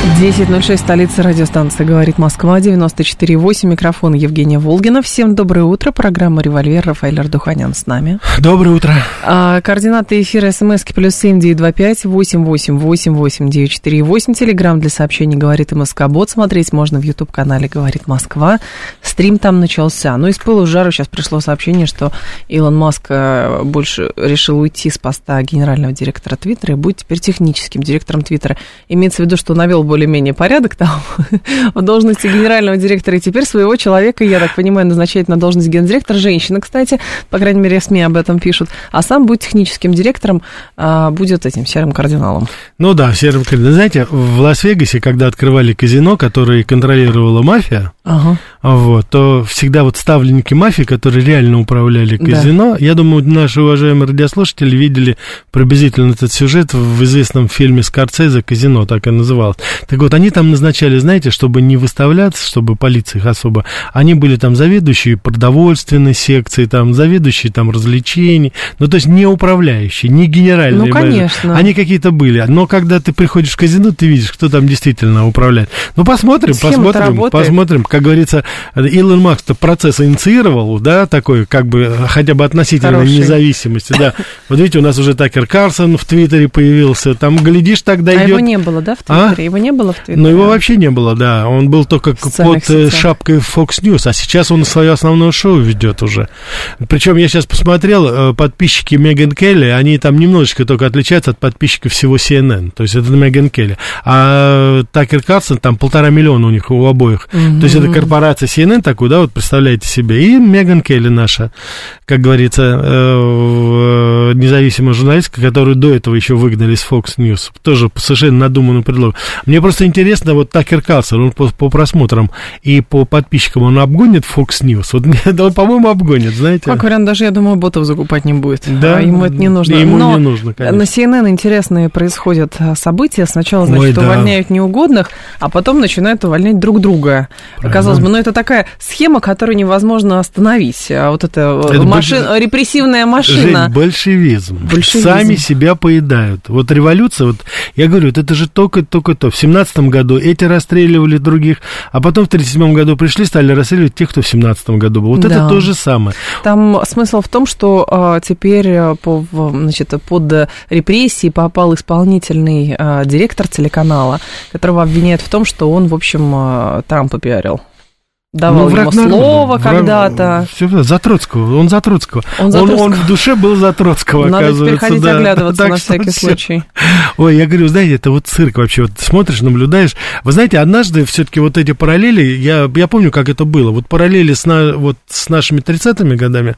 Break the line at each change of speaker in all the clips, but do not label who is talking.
10.06, столица радиостанции «Говорит Москва», 94.8, микрофон Евгения Волгина. Всем доброе утро, программа «Револьвер», Рафаэль Ардуханян с нами.
Доброе утро.
А, координаты эфира смски плюс семь девять два пять восемь восемь восемь восемь девять четыре восемь. Телеграмм для сообщений «Говорит МСК Бот». Смотреть можно в YouTube-канале «Говорит Москва». Стрим там начался. Ну, из пылу жару сейчас пришло сообщение, что Илон Маск э, больше решил уйти с поста генерального директора Твиттера и будет теперь техническим директором Твиттера. Имеется в виду, что навел более-менее порядок там в должности генерального директора, и теперь своего человека, я так понимаю, назначает на должность гендиректора женщина, кстати, по крайней мере, СМИ об этом пишут, а сам будет техническим директором, а, будет этим серым кардиналом.
Ну да, серым кардиналом. Знаете, в Лас-Вегасе, когда открывали казино, которое контролировала мафия, ага. вот, то всегда вот ставленники мафии, которые реально управляли казино, да. я думаю, наши уважаемые радиослушатели видели приблизительно этот сюжет в известном фильме Скорцезе «Казино», так и называлось. Так вот, они там назначали, знаете, чтобы не выставляться, чтобы полиция их особо, они были там заведующие продовольственной секции, там заведующие там развлечений, ну, то есть не управляющие, не генеральные.
Ну, конечно.
Они какие-то были. Но когда ты приходишь в казино, ты видишь, кто там действительно управляет. Ну, посмотрим, Схема посмотрим, посмотрим. Как говорится, Илон Маск-то процесс инициировал, да, такой, как бы, хотя бы относительно Хороший. независимости, да. Вот видите, у нас уже Такер Карсон в Твиттере появился, там, глядишь, тогда идет... А
его не было, да, в Твиттере? А? Его не было в Твиттере?
Ну, его вообще не было, да. Он был только под э, сетях. шапкой Fox News, а сейчас он свое основное шоу ведет уже. Причем я сейчас посмотрел, э, подписчики Меган Келли, они там немножечко только отличаются от подписчиков всего CNN. То есть это Меган Келли. А Такер Карсон, там полтора миллиона у них у обоих. Mm-hmm. То есть это корпорация CNN такую, да, вот представляете себе. И Меган Келли наша, как говорится, э, независимая журналистка, которую до этого еще выгнали с Fox News. Тоже по совершенно надуманному предлогу. Мне просто интересно, вот Такер Карсон, он по, по просмотрам и по подписчикам, он обгонит Fox News? Вот, он, по-моему, обгонит, знаете.
Как вариант, даже, я думаю, ботов закупать не будет. Да. А ему это не нужно.
Ему Но не нужно, конечно.
на CNN интересные происходят а, события. Сначала, значит, Ой, да. увольняют неугодных, а потом начинают увольнять друг друга. Правильно. Казалось бы, ну это такая схема, которую невозможно остановить. А вот это, э, это машин, больш... репрессивная машина.
Жень, большевизм. большевизм. Сами себя поедают. Вот революция, вот я говорю, вот это же только-только то. В семнадцатом году эти расстреливали других, а потом в 1937 году пришли, стали расстреливать тех, кто в семнадцатом году был. Вот да. это то же самое.
Там смысл в том, что а, теперь э, по, значит, под репрессии попал исполнительный а, директор телеканала, которого обвиняют в том, что он, в общем, Трампа пиарил давал ну, ему слово когда-то.
Все, за Троцкого, он за Троцкого. Он, за он, Троцкого. он в душе был за Троцкого,
Надо
оказывается.
теперь ходить да. оглядываться так на всякий все. случай.
Ой, я говорю, знаете, это вот цирк вообще. Вот смотришь, наблюдаешь. Вы знаете, однажды все-таки вот эти параллели, я, я помню, как это было. Вот параллели с, на, вот, с нашими 30-ми годами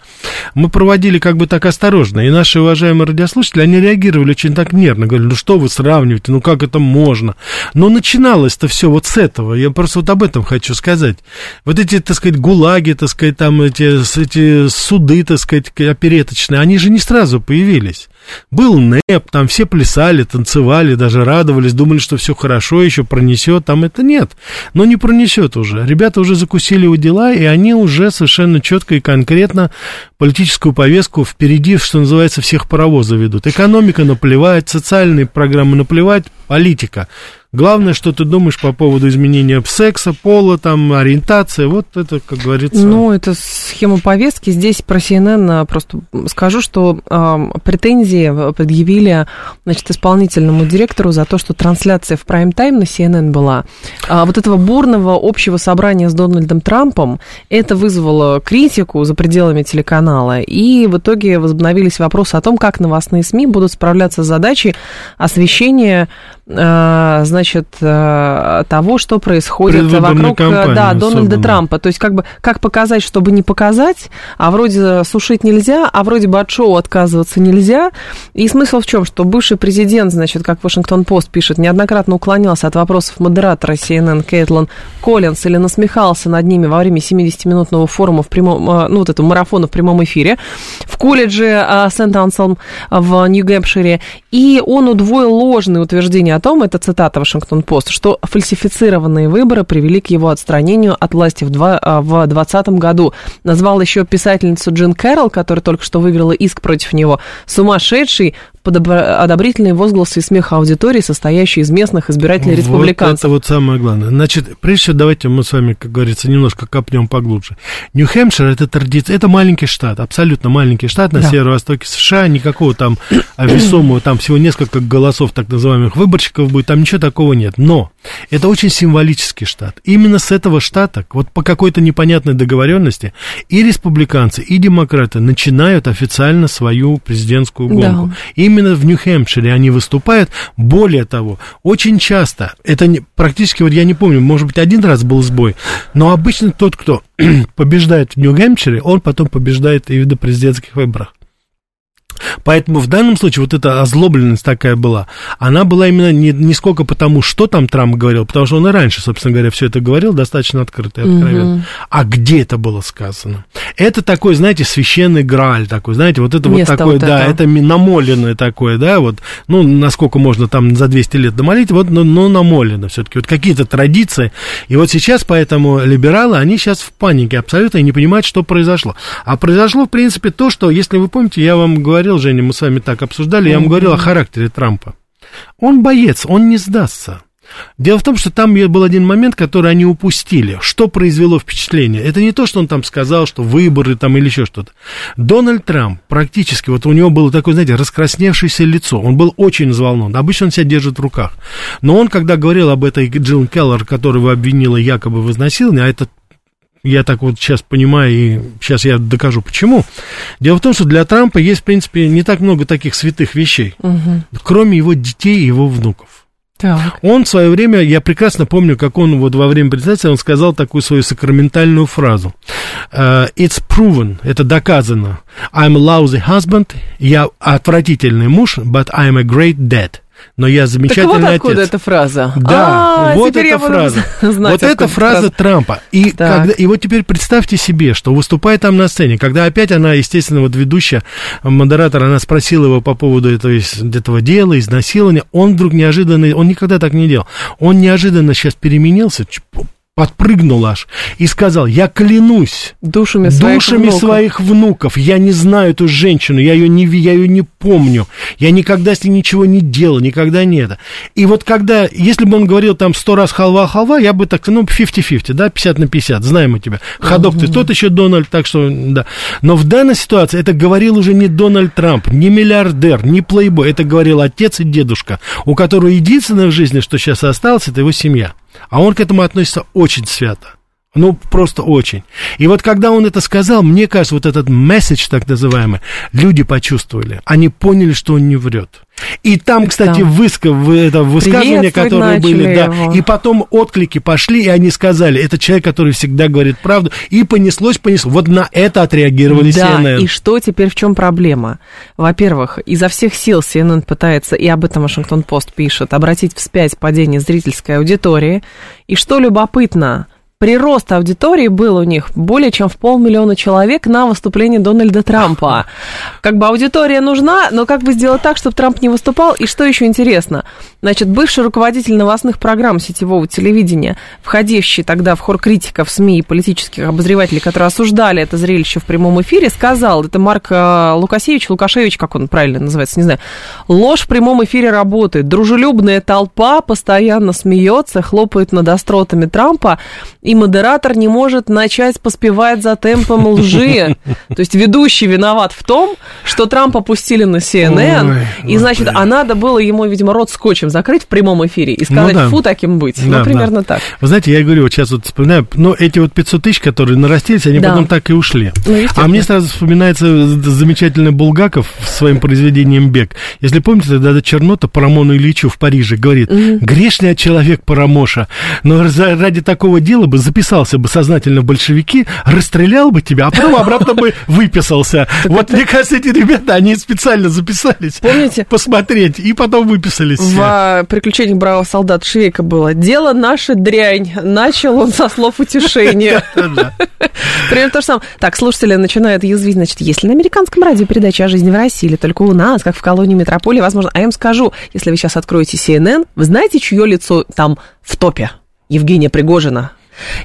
мы проводили как бы так осторожно. И наши уважаемые радиослушатели, они реагировали очень так нервно. Говорили, ну что вы сравниваете, ну как это можно? Но начиналось-то все вот с этого. Я просто вот об этом хочу сказать вот эти, так сказать, гулаги, так сказать, там эти, эти суды, так сказать, опереточные, они же не сразу появились. Был НЭП, там все плясали, танцевали, даже радовались, думали, что все хорошо, еще пронесет, там это нет. Но не пронесет уже. Ребята уже закусили у дела, и они уже совершенно четко и конкретно политическую повестку впереди, что называется, всех паровозов ведут. Экономика наплевать, социальные программы наплевать, политика. Главное, что ты думаешь по поводу изменения секса, пола, там, ориентации, вот это, как говорится...
Ну, это схема повестки. Здесь про CNN а, просто скажу, что э, претензии предъявили, значит, исполнительному директору за то, что трансляция в прайм-тайм на CNN была. А вот этого бурного общего собрания с Дональдом Трампом, это вызвало критику за пределами телеканала, и в итоге возобновились вопросы о том, как новостные СМИ будут справляться с задачей освещения значит, э, того, что происходит вокруг да, Дональда особенно. Трампа. То есть как бы как показать, чтобы не показать, а вроде сушить нельзя, а вроде бы от шоу отказываться нельзя. И смысл в чем? Что бывший президент, значит, как Вашингтон-Пост пишет, неоднократно уклонялся от вопросов модератора CNN Кейтлин Коллинс или насмехался над ними во время 70-минутного форума в прямом, ну вот этого марафона в прямом эфире в колледже Сент-Анселм в Нью-Гэмпшире. И он удвоил ложные утверждения о том, это цитата Вашингтон-Пост, что фальсифицированные выборы привели к его отстранению от власти в 2020 году. Назвал еще писательницу Джин Кэрролл, которая только что выиграла иск против него, сумасшедший, под одобрительные возгласы и смех аудитории, состоящей из местных избирателей республиканцев.
Вот это вот самое главное. Значит, прежде всего, давайте мы с вами, как говорится, немножко копнем поглубже. Нью-Хэмпшир это традиция, это маленький штат, абсолютно маленький штат на да. северо-востоке США, никакого там весомого, там всего несколько голосов так называемых выборщиков будет, там ничего такого нет. Но это очень символический штат. Именно с этого штата, вот по какой-то непонятной договоренности, и республиканцы, и демократы начинают официально свою президентскую гонку. Да. Именно в Нью-Хэмпшире они выступают. Более того, очень часто, это не, практически, вот я не помню, может быть, один раз был сбой, но обычно тот, кто побеждает в Нью-Гэмпшире, он потом побеждает и в президентских выборах. Поэтому в данном случае вот эта озлобленность такая была, она была именно не, не сколько потому, что там Трамп говорил, потому что он и раньше, собственно говоря, все это говорил достаточно открыто и откровенно, угу. а где это было сказано. Это такой, знаете, священный грааль такой, знаете, вот это Место вот такое, вот да, это. это намоленное такое, да, вот, ну, насколько можно там за 200 лет домолить, вот, но, но намолено все-таки, вот какие-то традиции, и вот сейчас поэтому либералы, они сейчас в панике абсолютно и не понимают, что произошло. А произошло, в принципе, то, что, если вы помните, я вам говорил, говорил, Женя, мы с вами так обсуждали, я вам говорил о характере Трампа. Он боец, он не сдастся. Дело в том, что там был один момент, который они упустили. Что произвело впечатление? Это не то, что он там сказал, что выборы там или еще что-то. Дональд Трамп практически, вот у него было такое, знаете, раскрасневшееся лицо. Он был очень взволнован. Обычно он себя держит в руках. Но он, когда говорил об этой Джилл Келлер, которую вы обвинила якобы в изнасиловании, а это я так вот сейчас понимаю, и сейчас я докажу почему. Дело в том, что для Трампа есть, в принципе, не так много таких святых вещей, угу. кроме его детей и его внуков. Так. Он в свое время, я прекрасно помню, как он вот во время презентации, он сказал такую свою сакраментальную фразу. Uh, It's proven, это доказано. I'm a lousy husband, я отвратительный муж, but I'm a great dad но я замечательный так вот
откуда
отец.
эта фраза.
Да, а, вот эта фраза. Знать, вот эта фраза Трампа. И, когда, и вот теперь представьте себе, что выступая там на сцене, когда опять она, естественно, вот ведущая, модератор, она спросила его по поводу этого, этого дела, изнасилования, он вдруг неожиданно, он никогда так не делал, он неожиданно сейчас переменился, подпрыгнул аж и сказал, я клянусь
душами,
душами
своих,
своих внуков, я не знаю эту женщину, я ее не, я ее не помню, я никогда с ней ничего не делал, никогда не это. И вот когда, если бы он говорил там сто раз халва-халва, я бы так, ну, 50-50, да, 50 на 50, знаем мы тебя. Ходок ты тот еще Дональд, так что, да. Но в данной ситуации это говорил уже не Дональд Трамп, не миллиардер, не плейбой, это говорил отец и дедушка, у которого единственное в жизни, что сейчас осталось, это его семья. А он к этому относится очень свято. Ну, просто очень. И вот когда он это сказал, мне кажется, вот этот месседж, так называемый, люди почувствовали. Они поняли, что он не врет. И там, кстати, там. Выска, это высказывания, которые были, да, его. и потом отклики пошли, и они сказали, это человек, который всегда говорит правду, и понеслось, понеслось. Вот на это отреагировали
да,
CNN.
и что теперь, в чем проблема? Во-первых, изо всех сил CNN пытается, и об этом Вашингтон-Пост пишет, обратить вспять падение зрительской аудитории. И что любопытно, прирост аудитории был у них более чем в полмиллиона человек на выступлении Дональда Трампа. Как бы аудитория нужна, но как бы сделать так, чтобы Трамп не выступал? И что еще интересно? Значит, бывший руководитель новостных программ сетевого телевидения, входивший тогда в хор критиков СМИ и политических обозревателей, которые осуждали это зрелище в прямом эфире, сказал, это Марк э, Лукасевич, Лукашевич, как он правильно называется, не знаю, ложь в прямом эфире работает. Дружелюбная толпа постоянно смеется, хлопает над остротами Трампа и и модератор не может начать поспевать за темпом лжи. То есть ведущий виноват в том, что Трамп опустили на CNN, Ой, и, значит, а надо было ему, видимо, рот скотчем закрыть в прямом эфире и сказать, ну, да. фу, таким быть. Да, ну, примерно да. так.
Вы знаете, я говорю, вот сейчас вот вспоминаю, но эти вот 500 тысяч, которые нарастились, они да. потом так и ушли. Ну, а мне сразу вспоминается замечательный Булгаков своим произведением «Бег». Если помните, тогда Чернота Парамону Ильичу в Париже говорит, угу. грешный человек Парамоша, но ради такого дела бы записался бы сознательно в большевики, расстрелял бы тебя, а потом обратно бы выписался. Вот мне кажется, эти ребята, они специально записались.
Помните?
Посмотреть, и потом выписались.
В «Приключениях бравого солдата» Швейка было. Дело наше дрянь. Начал он со слов утешения. Примерно то же самое. Так, слушатели начинают язвить, значит, если на американском радио передача о жизни в России или только у нас, как в колонии метрополии, возможно. А я вам скажу, если вы сейчас откроете CNN, вы знаете, чье лицо там в топе? Евгения Пригожина.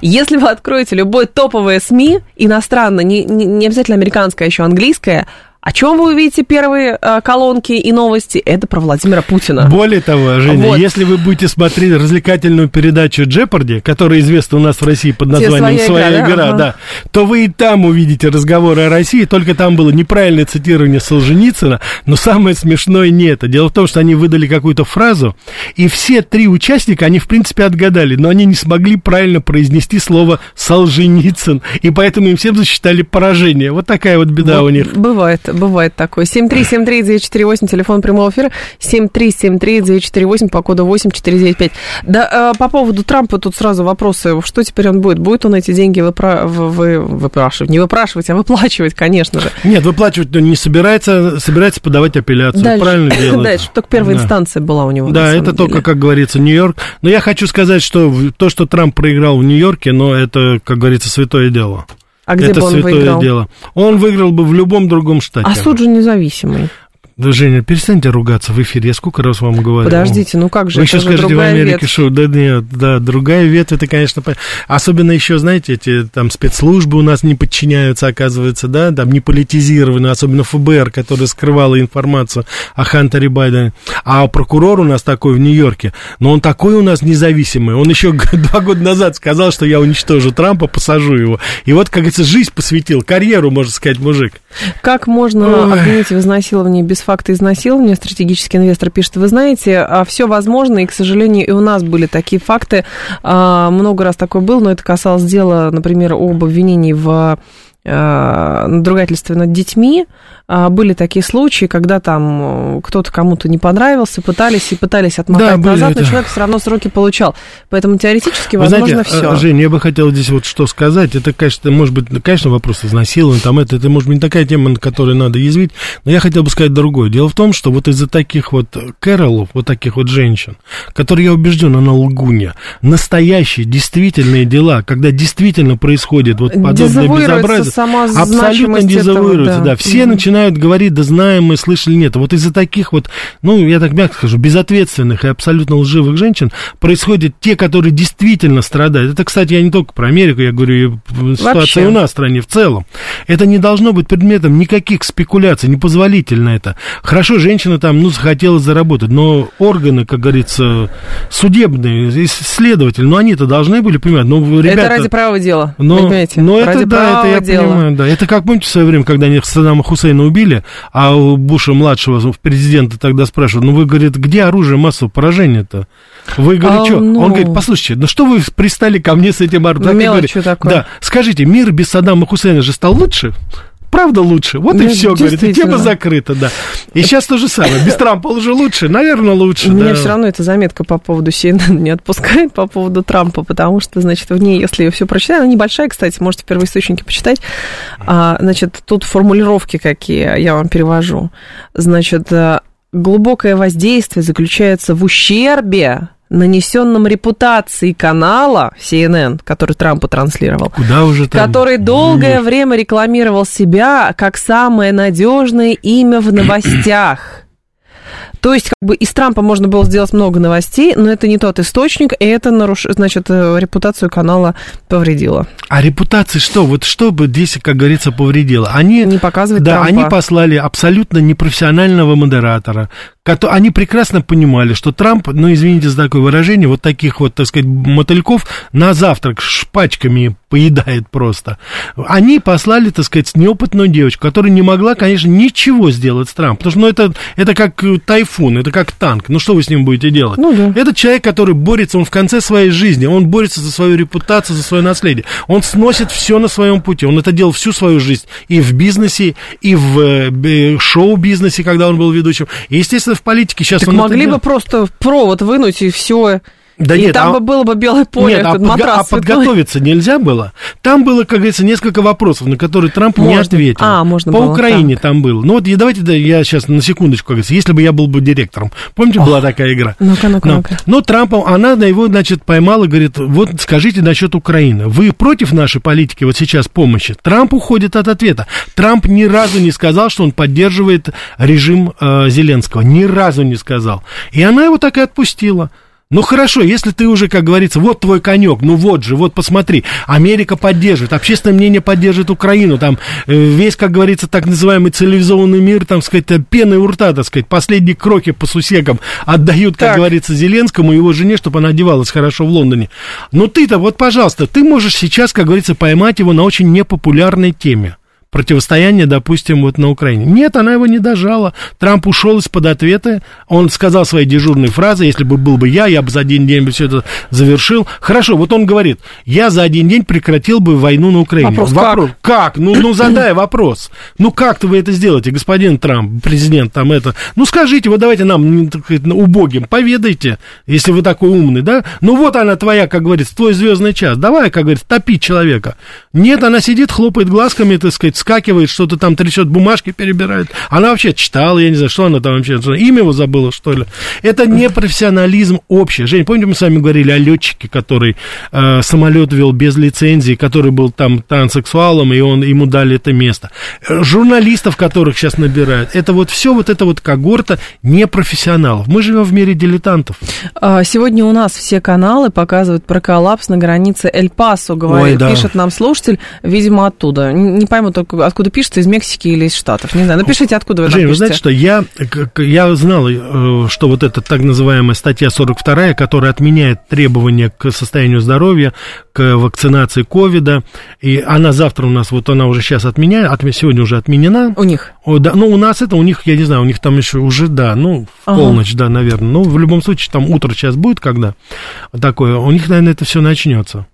Если вы откроете любой топовое СМИ, иностранное, не, не, не обязательно американское, а еще английское, о чем вы увидите первые э, колонки и новости? Это про Владимира Путина.
Более того, Женя, вот. если вы будете смотреть развлекательную передачу Джепарди, которая известна у нас в России под названием «Своя, своя игра», игра да, да, то вы и там увидите разговоры о России, только там было неправильное цитирование Солженицына, но самое смешное не это. Дело в том, что они выдали какую-то фразу, и все три участника, они в принципе отгадали, но они не смогли правильно произнести слово «Солженицын», и поэтому им всем засчитали поражение. Вот такая вот беда вот, у них.
Бывает, бывает такое. 7373948, телефон прямого эфира, 7373948, по коду 8495. Да, э, по поводу Трампа тут сразу вопросы, что теперь он будет? Будет он эти деньги выпра... вы... выпрашивать? Не выпрашивать, а выплачивать, конечно же.
Нет, выплачивать он не собирается, собирается подавать апелляцию, дальше, правильно делать.
Дальше, только первая да. инстанция была у него.
Да, это деле. только, как говорится, Нью-Йорк. Но я хочу сказать, что то, что Трамп проиграл в Нью-Йорке, но это, как говорится, святое дело.
А где
это
бы он
святое
выиграл?
дело. Он выиграл бы в любом другом штате.
А суд же независимый.
Да, Женя, перестаньте ругаться в эфире. Я сколько раз вам говорю.
Подождите, ну как же,
Вы еще скажете в Америке ветвь. шоу. Да нет, да, другая ветвь, это, конечно, особенно еще, знаете, эти там спецслужбы у нас не подчиняются, оказывается, да, там не политизированы, особенно ФБР, которое скрывало информацию о Хантере Байдене. А прокурор у нас такой в Нью-Йорке, но он такой у нас независимый. Он еще два года назад сказал, что я уничтожу Трампа, посажу его. И вот, как говорится, жизнь посвятил, карьеру, можно сказать, мужик.
Как можно Ой. обвинить в изнасиловании без факта изнасилования, стратегический инвестор пишет, вы знаете, а все возможно, и, к сожалению, и у нас были такие факты. А, много раз такое было, но это касалось дела, например, об обвинении в а, надругательстве над детьми, были такие случаи, когда там э, кто-то кому-то не понравился, пытались и пытались отмотать да, назад, это. но человек все равно сроки получал. Поэтому теоретически
Вы
возможно
знаете, все. Жень, я бы хотел здесь вот что сказать. Это, конечно, может быть, конечно, вопрос изнасилования, там это, это может быть не такая тема, на которую надо язвить, но я хотел бы сказать другое. Дело в том, что вот из-за таких вот Кэролов, вот таких вот женщин, которые, я убежден, она лгунья, настоящие, действительные дела, когда действительно происходит вот подобное безобразие, абсолютно дезавуируется, да. да. Все mm-hmm. начинают начинают говорить, да знаем мы, слышали, нет. Вот из-за таких вот, ну, я так мягко скажу, безответственных и абсолютно лживых женщин происходят те, которые действительно страдают. Это, кстати, я не только про Америку, я говорю, ситуация у нас в стране в целом. Это не должно быть предметом никаких спекуляций, непозволительно это. Хорошо, женщина там, ну, захотела заработать, но органы, как говорится, судебные, следователи, ну, они-то должны были понимать, ну, ребята...
Это ради права дела,
но,
понимаете?
Но ради это, да, это я дела. понимаю, да. Это как, помните, в свое время, когда они Саддама Хусейна убили, а у Буша-младшего президента тогда спрашивают, ну вы, говорит, где оружие массового поражения-то? Вы говорите, а, что? Ну... Он говорит, послушайте, ну что вы пристали ко мне с этим оружием?
Мелочь такое.
Да, скажите, мир без Саддама Хусейна же стал лучше? Правда лучше. Вот ну, и все, говорит, и тема закрыта, да. И сейчас то же самое. Без Трампа уже лучше? Наверное, лучше.
Меня да. все равно эта заметка по поводу CNN не отпускает по поводу Трампа, потому что, значит, в ней, если я все прочитаю, она небольшая, кстати, можете первоисточники почитать. А, значит, тут формулировки какие я вам перевожу. Значит, э, глубокое воздействие заключается в ущербе нанесенном репутации канала CNN, который Трампу транслировал,
Куда уже
там? который долгое Нет. время рекламировал себя как самое надежное имя в новостях. То есть, как бы из Трампа можно было сделать много новостей, но это не тот источник, и это, наруш... значит, э, репутацию канала повредило.
А репутация что? Вот что бы здесь, как говорится, повредило? Они...
Не показывать
Да,
Трампа.
они послали абсолютно непрофессионального модератора, Они прекрасно понимали, что Трамп, ну, извините за такое выражение, вот таких вот, так сказать, мотыльков на завтрак шпачками поедает просто. Они послали, так сказать, неопытную девочку, которая не могла, конечно, ничего сделать с Трампом. Потому что, ну, это, это как тайфун, это как танк. Ну, что вы с ним будете делать? Ну, да. Это человек, который борется, он в конце своей жизни, он борется за свою репутацию, за свое наследие. Он сносит все на своем пути. Он это делал всю свою жизнь. И в бизнесе, и в э, шоу-бизнесе, когда он был ведущим. И, естественно, в политике сейчас
так могли бы просто провод вынуть и все. Да и нет, там а... бы было бы белое поле, нет,
а, подго- а подготовиться нельзя было. Там было, как говорится, несколько вопросов, на которые Трамп можно. не ответил. А, можно По было, Украине так. там было. Ну вот и давайте да, я сейчас на секундочку, как говорится, если бы я был бы директором. Помните, Ох. была такая игра? Ну-ка, ну-ка, ну-ка. Но Трампа, она на его, значит, поймала, говорит, вот скажите насчет Украины. Вы против нашей политики вот сейчас помощи? Трамп уходит от ответа. Трамп ни разу не сказал, что он поддерживает режим э, Зеленского. Ни разу не сказал. И она его так и отпустила. Ну хорошо, если ты уже, как говорится, вот твой конек, ну вот же, вот посмотри, Америка поддерживает, общественное мнение поддерживает Украину, там э, весь, как говорится, так называемый цивилизованный мир, там, сказать, пеной у рта, так сказать, последние кроки по сусекам отдают, как так. говорится, Зеленскому и его жене, чтобы она одевалась хорошо в Лондоне. Но ты-то, вот, пожалуйста, ты можешь сейчас, как говорится, поймать его на очень непопулярной теме противостояние, допустим, вот на Украине. Нет, она его не дожала. Трамп ушел из-под ответа. Он сказал свои дежурные фразы. Если бы был бы я, я бы за один день все это завершил. Хорошо, вот он говорит, я за один день прекратил бы войну на Украине.
Вопрос, вопрос
как? как? Ну, ну, задай вопрос. Ну, как-то вы это сделаете, господин Трамп, президент там это. Ну, скажите, вот давайте нам, так сказать, убогим, поведайте, если вы такой умный, да? Ну, вот она твоя, как говорится, твой звездный час. Давай, как говорится, топить человека. Нет, она сидит, хлопает глазками, так сказать, вскакивает, что-то там трясет, бумажки перебирает. Она вообще читала, я не знаю, что она там вообще, имя его забыла, что ли. Это не профессионализм общий. Жень, помните, мы с вами говорили о летчике, который э, самолет вел без лицензии, который был там транссексуалом, и он, ему дали это место. Журналистов, которых сейчас набирают, это вот все вот это вот когорта непрофессионалов. Мы живем в мире дилетантов.
А, сегодня у нас все каналы показывают про коллапс на границе Эль-Пасо, говорит, Ой, да. пишет нам слушатель, видимо, оттуда. Не пойму только откуда пишется, из Мексики или из Штатов. Не знаю, напишите, откуда вы
Жень, вы знаете, что я, я знал, э, что вот эта так называемая статья 42, которая отменяет требования к состоянию здоровья, к вакцинации ковида, и она завтра у нас, вот она уже сейчас отменяет, от, сегодня уже отменена.
У них?
О, да, ну, у нас это, у них, я не знаю, у них там еще уже, да, ну, в ага. полночь, да, наверное. Ну, в любом случае, там утро сейчас будет, когда такое, у них, наверное, это все начнется.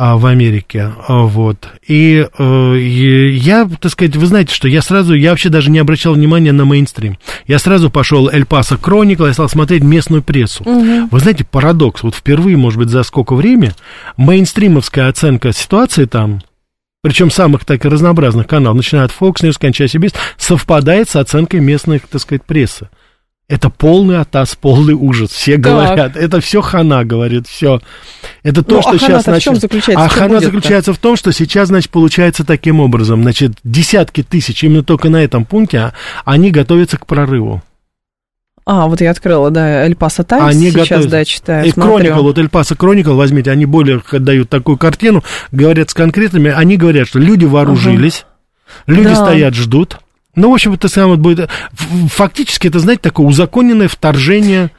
А, в Америке, а, вот. И, э, и я, так сказать, вы знаете, что я сразу, я вообще даже не обращал внимания на мейнстрим. Я сразу пошел Эль Пасо Кроникл, я стал смотреть местную прессу. Угу. Вы знаете, парадокс, вот впервые, может быть, за сколько времени, мейнстримовская оценка ситуации там, причем самых так разнообразных каналов, начиная от Fox News, кончая CBS, совпадает с оценкой местной, так сказать, прессы. Это полный атас, полный ужас. Все так. говорят, это все хана, говорит, все. Это то, ну, что а сейчас...
Значит, в чем заключается?
А хана заключается в том, что сейчас, значит, получается таким образом. Значит, десятки тысяч, именно только на этом пункте, а, они готовятся к прорыву.
А, вот я открыла, да, Эль Пасо Таймс они сейчас, готовят. да, читаю, И
Кроникл, вот Эль Пасо Кроникл, возьмите, они более дают такую картину, говорят с конкретными, они говорят, что люди вооружились, ага. люди да. стоят, ждут, ну, в общем, это самое будет... Фактически, это, знаете, такое узаконенное вторжение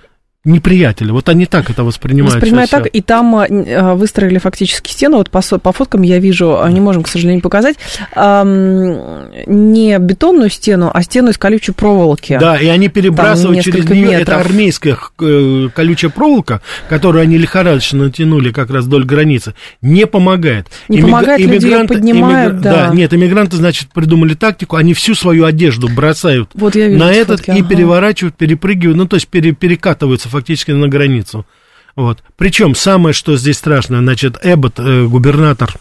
неприятеля. Вот они так это воспринимают.
Воспринимают так, и там а, а, выстроили фактически стену. Вот по, по фоткам я вижу, а, не можем, к сожалению, показать, эм, не бетонную стену, а стену из колючей проволоки.
Да, и они перебрасывают через нее. Это армейская э, колючая проволока, которую они лихорадочно натянули как раз вдоль границы, не помогает.
Не Иммиг... помогает, люди ее поднимают,
иммигр... да. да. Нет, иммигранты, значит, придумали тактику, они всю свою одежду бросают вот я вижу на этот фотки, и ага. переворачивают, перепрыгивают, ну, то есть пере, перекатываются фактически на границу. Вот. Причем самое, что здесь страшно, значит, Эббот, э, губернатор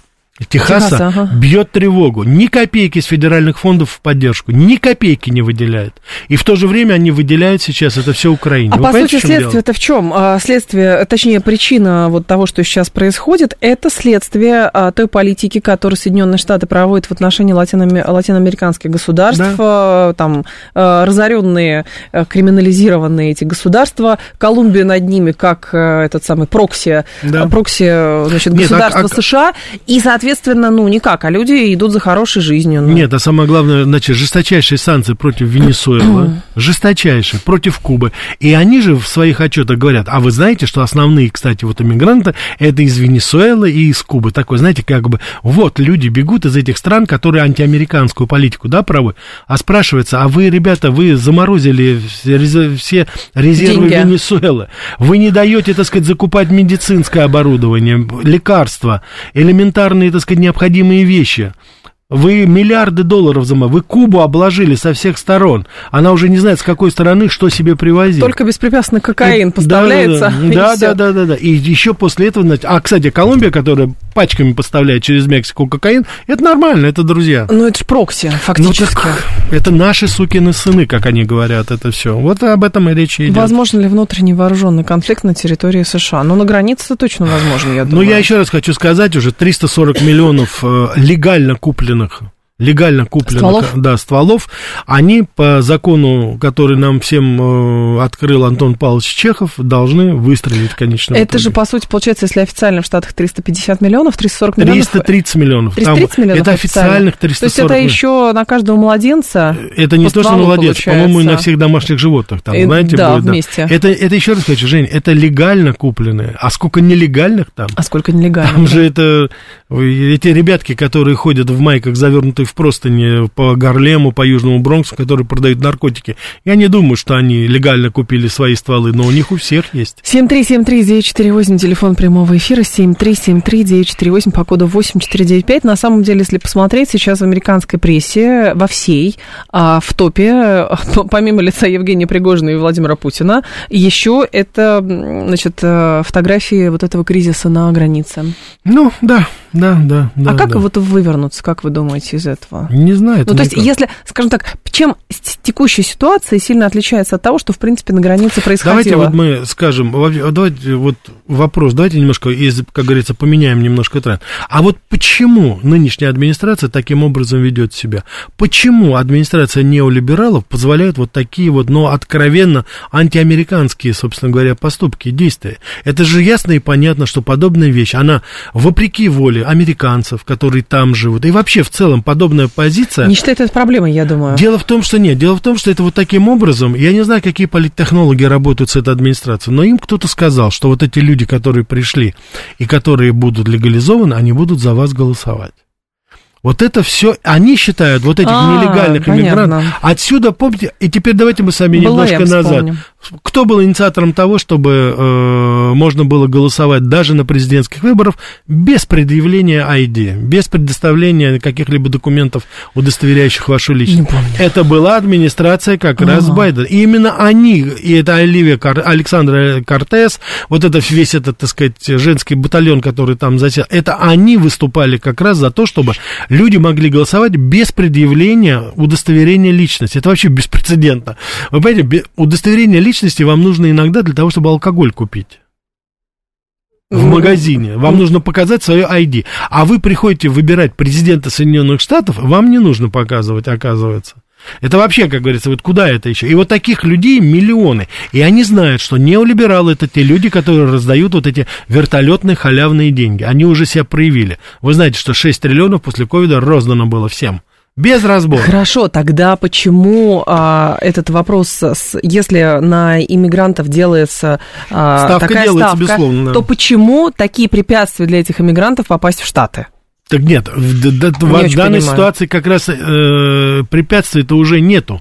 Техаса, Техаса ага. бьет тревогу. Ни копейки из федеральных фондов в поддержку, ни копейки не выделяют. И в то же время они выделяют сейчас это все Украине.
А Вы по сути следствие это в чем? А, следствие, точнее причина вот того, что сейчас происходит, это следствие а, той политики, которую Соединенные Штаты проводят в отношении латино- латиноамериканских государств, да. А, там разоренные, криминализированные эти государства, Колумбия над ними как этот самый прокси, да. прокси значит, государства Нет, а, США, и соответственно соответственно, ну, никак, а люди идут за хорошей жизнью. Ну.
Нет, а самое главное, значит, жесточайшие санкции против Венесуэлы, жесточайшие, против Кубы. И они же в своих отчетах говорят, а вы знаете, что основные, кстати, вот иммигранты, это из Венесуэлы и из Кубы. Такой, знаете, как бы, вот люди бегут из этих стран, которые антиамериканскую политику, да, правы? А спрашивается, а вы, ребята, вы заморозили все, все резервы Деньги. Венесуэлы. Вы не даете, так сказать, закупать медицинское оборудование, лекарства, элементарные, так сказать, необходимые вещи. Вы миллиарды долларов зама, вы Кубу обложили со всех сторон. Она уже не знает, с какой стороны что себе привозить.
Только беспрепятственно кокаин поставляется.
Да, да, да, да, да, да. И еще после этого, а, кстати, Колумбия, которая пачками поставляет через Мексику кокаин, это нормально, это друзья.
Ну, это же прокси, фактически. Ну, так,
это наши сукины сыны, как они говорят, это все. Вот об этом и речь идет.
Возможно ли внутренний вооруженный конфликт на территории США? Ну, на границе точно возможно, я думаю.
Ну, я еще раз хочу сказать, уже 340 миллионов э, легально купленных купленных легально купленных стволов? Да, стволов, они по закону, который нам всем э, открыл Антон Павлович Чехов, должны выстрелить, конечно.
Это итоге. же, по сути, получается, если официально в Штатах 350 миллионов, 340
миллионов... 330 миллионов.
330 Там, миллионов
Это официальных 340
То есть это еще на каждого младенца
Это не то, что на младенца, по-моему, и на всех домашних животных. Там, и, знаете,
да, будет, вместе.
Да. Это, это еще раз хочу, Жень, это легально купленные. А сколько нелегальных там?
А сколько нелегальных?
Там же это... Эти ребятки, которые ходят в майках, завернутые в простыни по Гарлему, по Южному Бронксу, которые продают наркотики. Я не думаю, что они легально купили свои стволы, но у них у всех есть.
7373948, телефон прямого эфира, 7373948, по коду 8495. На самом деле, если посмотреть, сейчас в американской прессе, во всей, а, в топе, помимо лица Евгения Пригожина и Владимира Путина, еще это, значит, э, фотографии вот этого кризиса на границе.
Ну, да, да, да, да.
А как
да.
вот вывернуться, как вы думаете, из этого?
Не знаю.
Ну, то есть, если, скажем так, чем текущая ситуация сильно отличается от того, что, в принципе, на границе происходило?
Давайте вот мы скажем, давайте вот вопрос, давайте немножко, из, как говорится, поменяем немножко тренд. А вот почему нынешняя администрация таким образом ведет себя? Почему администрация неолибералов позволяет вот такие вот, ну, откровенно антиамериканские, собственно говоря, поступки, действия? Это же ясно и понятно, что подобная вещь, она вопреки воле американцев, которые там живут, и вообще в целом подобная позиция...
Не считает это проблемой, я думаю.
Дело в том, что нет, дело в том, что это вот таким образом, я не знаю, какие политтехнологи работают с этой администрацией, но им кто-то сказал, что вот эти люди, которые пришли и которые будут легализованы, они будут за вас голосовать. Вот это все, они считают вот этих а, нелегальных иммигрантов. Отсюда, помните, и теперь давайте мы с вами Была немножко назад. Кто был инициатором того, чтобы э, можно было голосовать даже на президентских выборах без предъявления ID, без предоставления каких-либо документов, удостоверяющих вашу личность? Это была администрация как ага. раз Байдена. И именно они, и это Оливия Кар, Александра Кортес, вот это весь этот, так сказать, женский батальон, который там засел, это они выступали как раз за то, чтобы люди могли голосовать без предъявления удостоверения личности. Это вообще беспрецедентно. Вы понимаете, удостоверение личности вам нужно иногда для того, чтобы алкоголь купить в магазине. Вам нужно показать свое ID. А вы приходите выбирать президента Соединенных Штатов, вам не нужно показывать, оказывается. Это вообще, как говорится, вот куда это еще? И вот таких людей миллионы. И они знают, что неолибералы это те люди, которые раздают вот эти вертолетные халявные деньги. Они уже себя проявили. Вы знаете, что 6 триллионов после ковида роздано было всем. Без разбора.
Хорошо, тогда почему а, этот вопрос, с, если на иммигрантов делается а, ставка такая делается, ставка, безусловно, да. то почему такие препятствия для этих иммигрантов попасть в Штаты?
Так нет, в, в, в данной понимаю. ситуации как раз э, препятствий-то уже нету.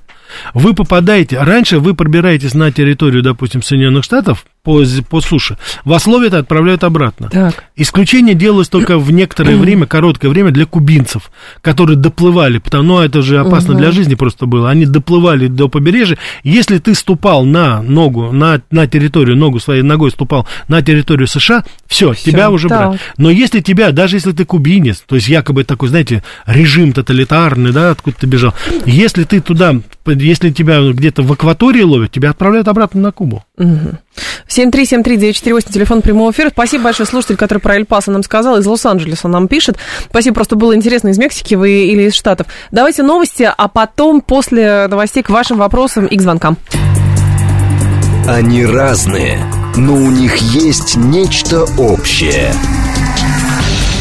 Вы попадаете, раньше вы пробираетесь на территорию, допустим, Соединенных Штатов, по, по суше, вас ловят и отправляют обратно. Так. Исключение делалось только в некоторое время, короткое время для кубинцев, которые доплывали, потому ну, это же опасно угу. для жизни просто было. Они доплывали до побережья. Если ты ступал на ногу, на, на территорию, ногу своей ногой ступал на территорию США, все, тебя уже так. брали. Но если тебя, даже если ты кубинец, то есть якобы такой, знаете, режим тоталитарный, да, откуда ты бежал, если ты туда, если тебя где-то в акватории ловят, тебя отправляют обратно на Кубу.
Угу. 7373948, телефон прямого эфира. Спасибо большое, слушатель, который про Эль-Паса нам сказал, из Лос-Анджелеса нам пишет. Спасибо, просто было интересно, из Мексики вы или из Штатов. Давайте новости, а потом, после новостей, к вашим вопросам и к звонкам.
Они разные, но у них есть нечто общее –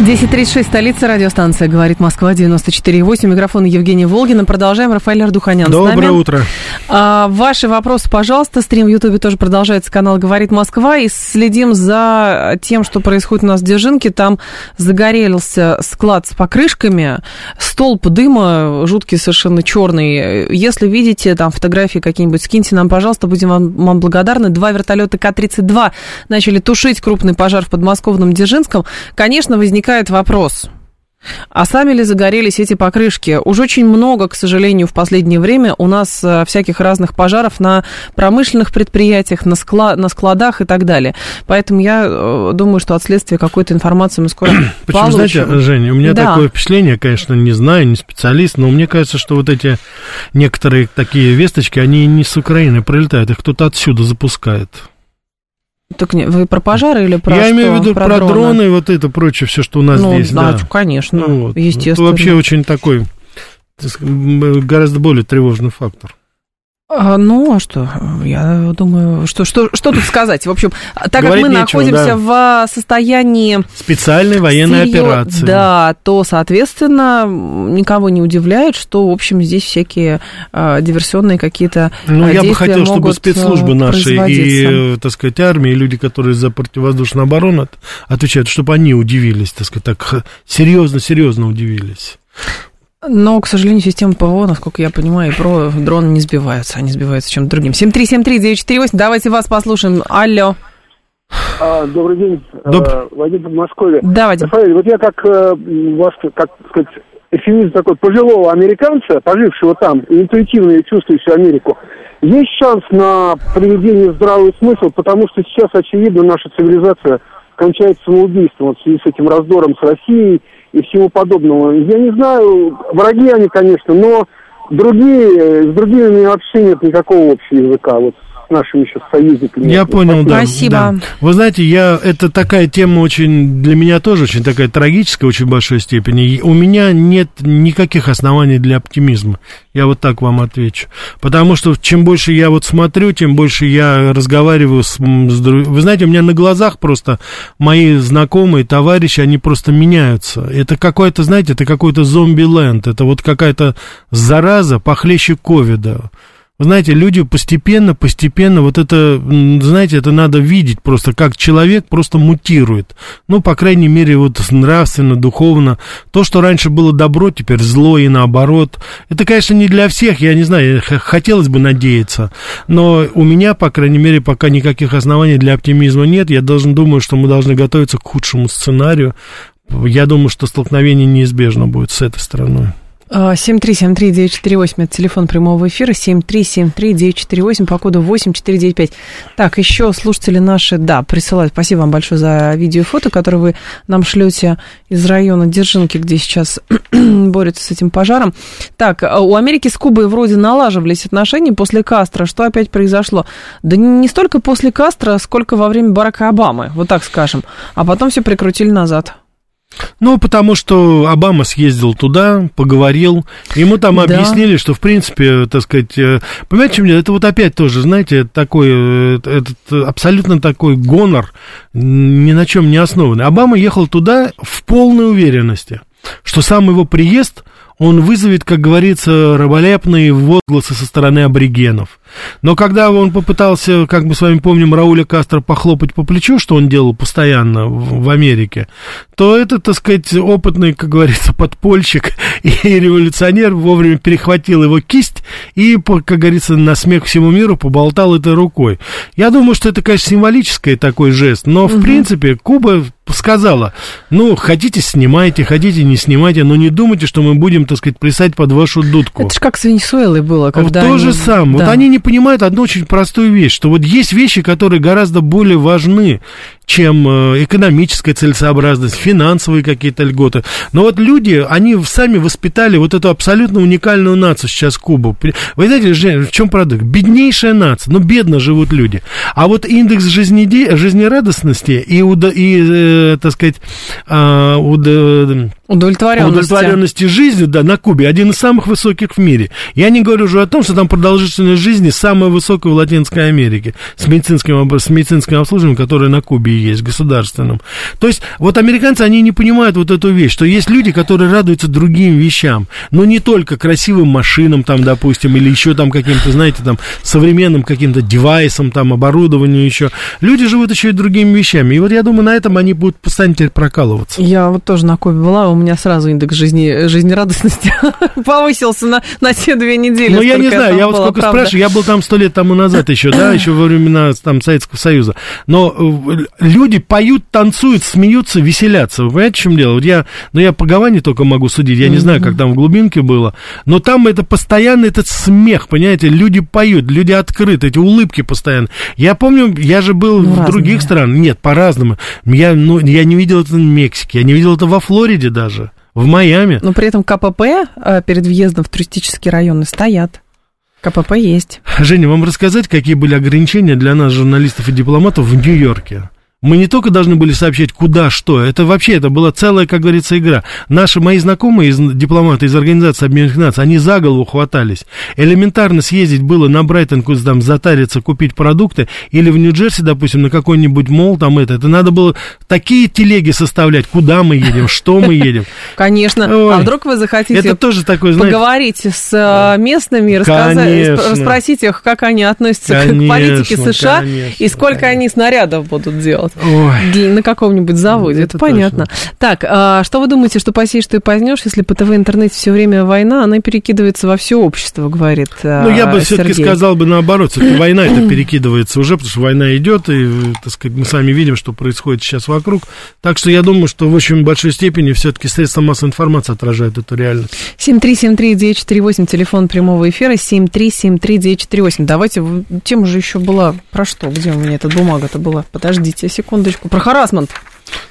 10.36, столица, радиостанция «Говорит Москва», 94.8. Микрофон Евгения Волгина. Продолжаем. Рафаэль Ардуханян
Доброе утро.
А, ваши вопросы, пожалуйста. Стрим в Ютубе тоже продолжается. Канал «Говорит Москва». И следим за тем, что происходит у нас в Дзержинке. Там загорелся склад с покрышками, столб дыма, жуткий совершенно черный. Если видите там фотографии какие-нибудь, скиньте нам, пожалуйста, будем вам, вам благодарны. Два вертолета К-32 начали тушить крупный пожар в подмосковном Дзержинском. Конечно, возникает вопрос. А сами ли загорелись эти покрышки? Уж очень много, к сожалению, в последнее время у нас э, всяких разных пожаров на промышленных предприятиях, на, склад, на складах и так далее. Поэтому я э, думаю, что от следствия какой-то информации мы скоро
Почему,
получим.
знаете, Женя, у меня
Да.
такое впечатление, конечно, не знаю, не специалист, но мне кажется, что вот эти некоторые такие весточки, они не с Украины прилетают, их кто-то отсюда запускает.
Так не, вы про пожары или про
Я
что?
имею в виду про, дроны и вот это прочее, все, что у нас
ну,
здесь,
да,
да.
конечно,
Ну вот.
естественно.
Это вообще очень такой гораздо более тревожный фактор.
А, ну, а что? Я думаю, что, что, что тут сказать? В общем, так
Говорить
как мы
нечего,
находимся
да.
в состоянии
Специальной военной
Серьё-
операции.
Да, то, соответственно, никого не удивляет, что, в общем, здесь всякие э, диверсионные какие-то
Ну, я бы хотел, чтобы спецслужбы
э,
наши и, так сказать, армия, и люди, которые за противовоздушную оборону от- отвечают, чтобы они удивились, так сказать, так серьезно-серьезно удивились.
Но, к сожалению, система ПВО, насколько я понимаю, и про дроны не сбиваются, они сбиваются чем-то другим. 7373948, давайте вас послушаем. Алло.
А, добрый день,
Доб-
э, Вадим Подмосковье.
Да, Вадим.
Рафаэль, вот я как э, вас, как сказать, эфемизм такой пожилого американца, пожившего там, и интуитивно и чувствующего Америку, есть шанс на приведение в здравый смысл, потому что сейчас, очевидно, наша цивилизация кончается самоубийством вот в связи с этим раздором с Россией и всего подобного. Я не знаю, враги они, конечно, но другие, с другими у меня вообще нет никакого общего языка, вот с нашими сейчас союзниками.
Я понял, да.
Спасибо.
да. Вы знаете, я, это такая тема очень, для меня тоже очень такая трагическая, очень большой степени. И у меня нет никаких оснований для оптимизма. Я вот так вам отвечу. Потому что чем больше я вот смотрю, тем больше я разговариваю с, с Вы знаете, у меня на глазах просто мои знакомые, товарищи, они просто меняются. Это какой-то, знаете, это какой-то зомби-ленд. Это вот какая-то зараза похлеще ковида. Знаете, люди постепенно, постепенно, вот это, знаете, это надо видеть просто, как человек просто мутирует. Ну, по крайней мере, вот нравственно, духовно. То, что раньше было добро, теперь зло и наоборот. Это, конечно, не для всех, я не знаю, хотелось бы надеяться. Но у меня, по крайней мере, пока никаких оснований для оптимизма нет. Я должен думаю, что мы должны готовиться к худшему сценарию. Я думаю, что столкновение неизбежно будет с этой страной.
А, 7373948, это телефон прямого эфира, 7373948, по коду 8495. Так, еще слушатели наши, да, присылают, спасибо вам большое за видео и фото, которые вы нам шлете из района Держинки, где сейчас борются с этим пожаром. Так, а у Америки с Кубой вроде налаживались отношения после Кастро, что опять произошло? Да не столько после Кастро, сколько во время Барака Обамы, вот так скажем, а потом все прикрутили назад.
Ну, потому что Обама съездил туда, поговорил, ему там
Да.
объяснили, что, в принципе, так сказать, э, понимаете, что мне, это вот опять тоже, знаете, такой, э, этот абсолютно такой гонор, ни на чем не основанный. Обама ехал туда в полной уверенности, что сам его приезд, он вызовет, как говорится, раболепные возгласы со стороны аборигенов. Но когда он попытался, как мы с вами помним, Рауля Кастро похлопать по плечу, что он делал постоянно в, в Америке, то этот, так сказать, опытный, как говорится, подпольщик и революционер вовремя перехватил его кисть и, как говорится, на смех всему миру поболтал этой рукой. Я думаю, что это, конечно, символический такой жест, но, в принципе, Куба сказала, ну, хотите, снимайте, хотите, не снимайте, но не думайте, что мы будем, так сказать, плясать под вашу дудку.
Это же как с Венесуэлой было, когда
то
они-
же самое.
Да.
Вот они не понимают одну очень простую вещь, что вот есть вещи, которые гораздо более важны, чем э, экономическая целесообразность, финансовые какие-то льготы. Но вот люди, они сами воспитали вот эту абсолютно уникальную нацию сейчас Кубу. Вы знаете, в чем продукт? Беднейшая нация, но бедно живут люди. А вот индекс жизнеде... жизнерадостности и, и э, так сказать, э,
Удовлетворенности.
Удовлетворенности жизнью, да, на Кубе один из самых высоких в мире. Я не говорю уже о том, что там продолжительность жизни самая высокая в Латинской Америке с медицинским, с медицинским обслуживанием, которое на Кубе есть, государственным. То есть, вот американцы, они не понимают вот эту вещь, что есть люди, которые радуются другим вещам, но не только красивым машинам, там, допустим, или еще там каким-то, знаете, там, современным каким-то девайсам, там, оборудованию еще. Люди живут еще и другими вещами. И вот я думаю, на этом они будут постоянно теперь прокалываться.
Я вот тоже на Кубе была, у меня сразу индекс жизни, жизнерадостности повысился на, на те две недели.
Ну, я не знаю, я вот сколько правда. спрашиваю, я был там сто лет тому назад еще, да, еще во времена там Советского Союза. Но э, люди поют, танцуют, смеются, веселятся. Вы понимаете, в чем дело? Вот я, ну, я по Гаване только могу судить, я не знаю, как там в глубинке было, но там это постоянно этот смех, понимаете, люди поют, люди открыты, эти улыбки постоянно. Я помню, я же был ну, в разные. других странах, нет, по-разному. Я, ну, я не видел это в Мексике, я не видел это во Флориде даже в Майами.
Но при этом КПП э, перед въездом в туристические районы стоят. КПП есть.
Женя, вам рассказать, какие были ограничения для нас, журналистов и дипломатов, в Нью-Йорке? Мы не только должны были сообщать, куда, что, это вообще, это была целая, как говорится, игра. Наши, мои знакомые из, дипломаты из Организации Объединенных Наций, они за голову хватались. Элементарно съездить было на Брайтон, куда там затариться, купить продукты, или в Нью-Джерси, допустим, на какой-нибудь мол, там это, это надо было такие телеги составлять, куда мы едем, что мы едем.
Конечно, а вдруг вы захотите
это тоже знаете,
поговорить с э, местными, рассказать, спросить их, как они относятся к политике США и сколько они снарядов будут делать вот. Ой. На каком-нибудь заводе, это, это понятно. Точно. Так, а что вы думаете, что посеешь, что и позднешь, если по ТВ интернете все время война, она перекидывается во все общество, говорит
Ну, я бы все-таки сказал бы наоборот, все война это перекидывается уже, потому что война идет, и, так сказать, мы сами видим, что происходит сейчас вокруг. Так что я думаю, что в очень большой степени все-таки средства массовой информации отражают эту реальность.
7373948, телефон прямого эфира, 7373948. Давайте, тема же еще была про что? Где у меня эта бумага-то была? Подождите секундочку. Про харасмент.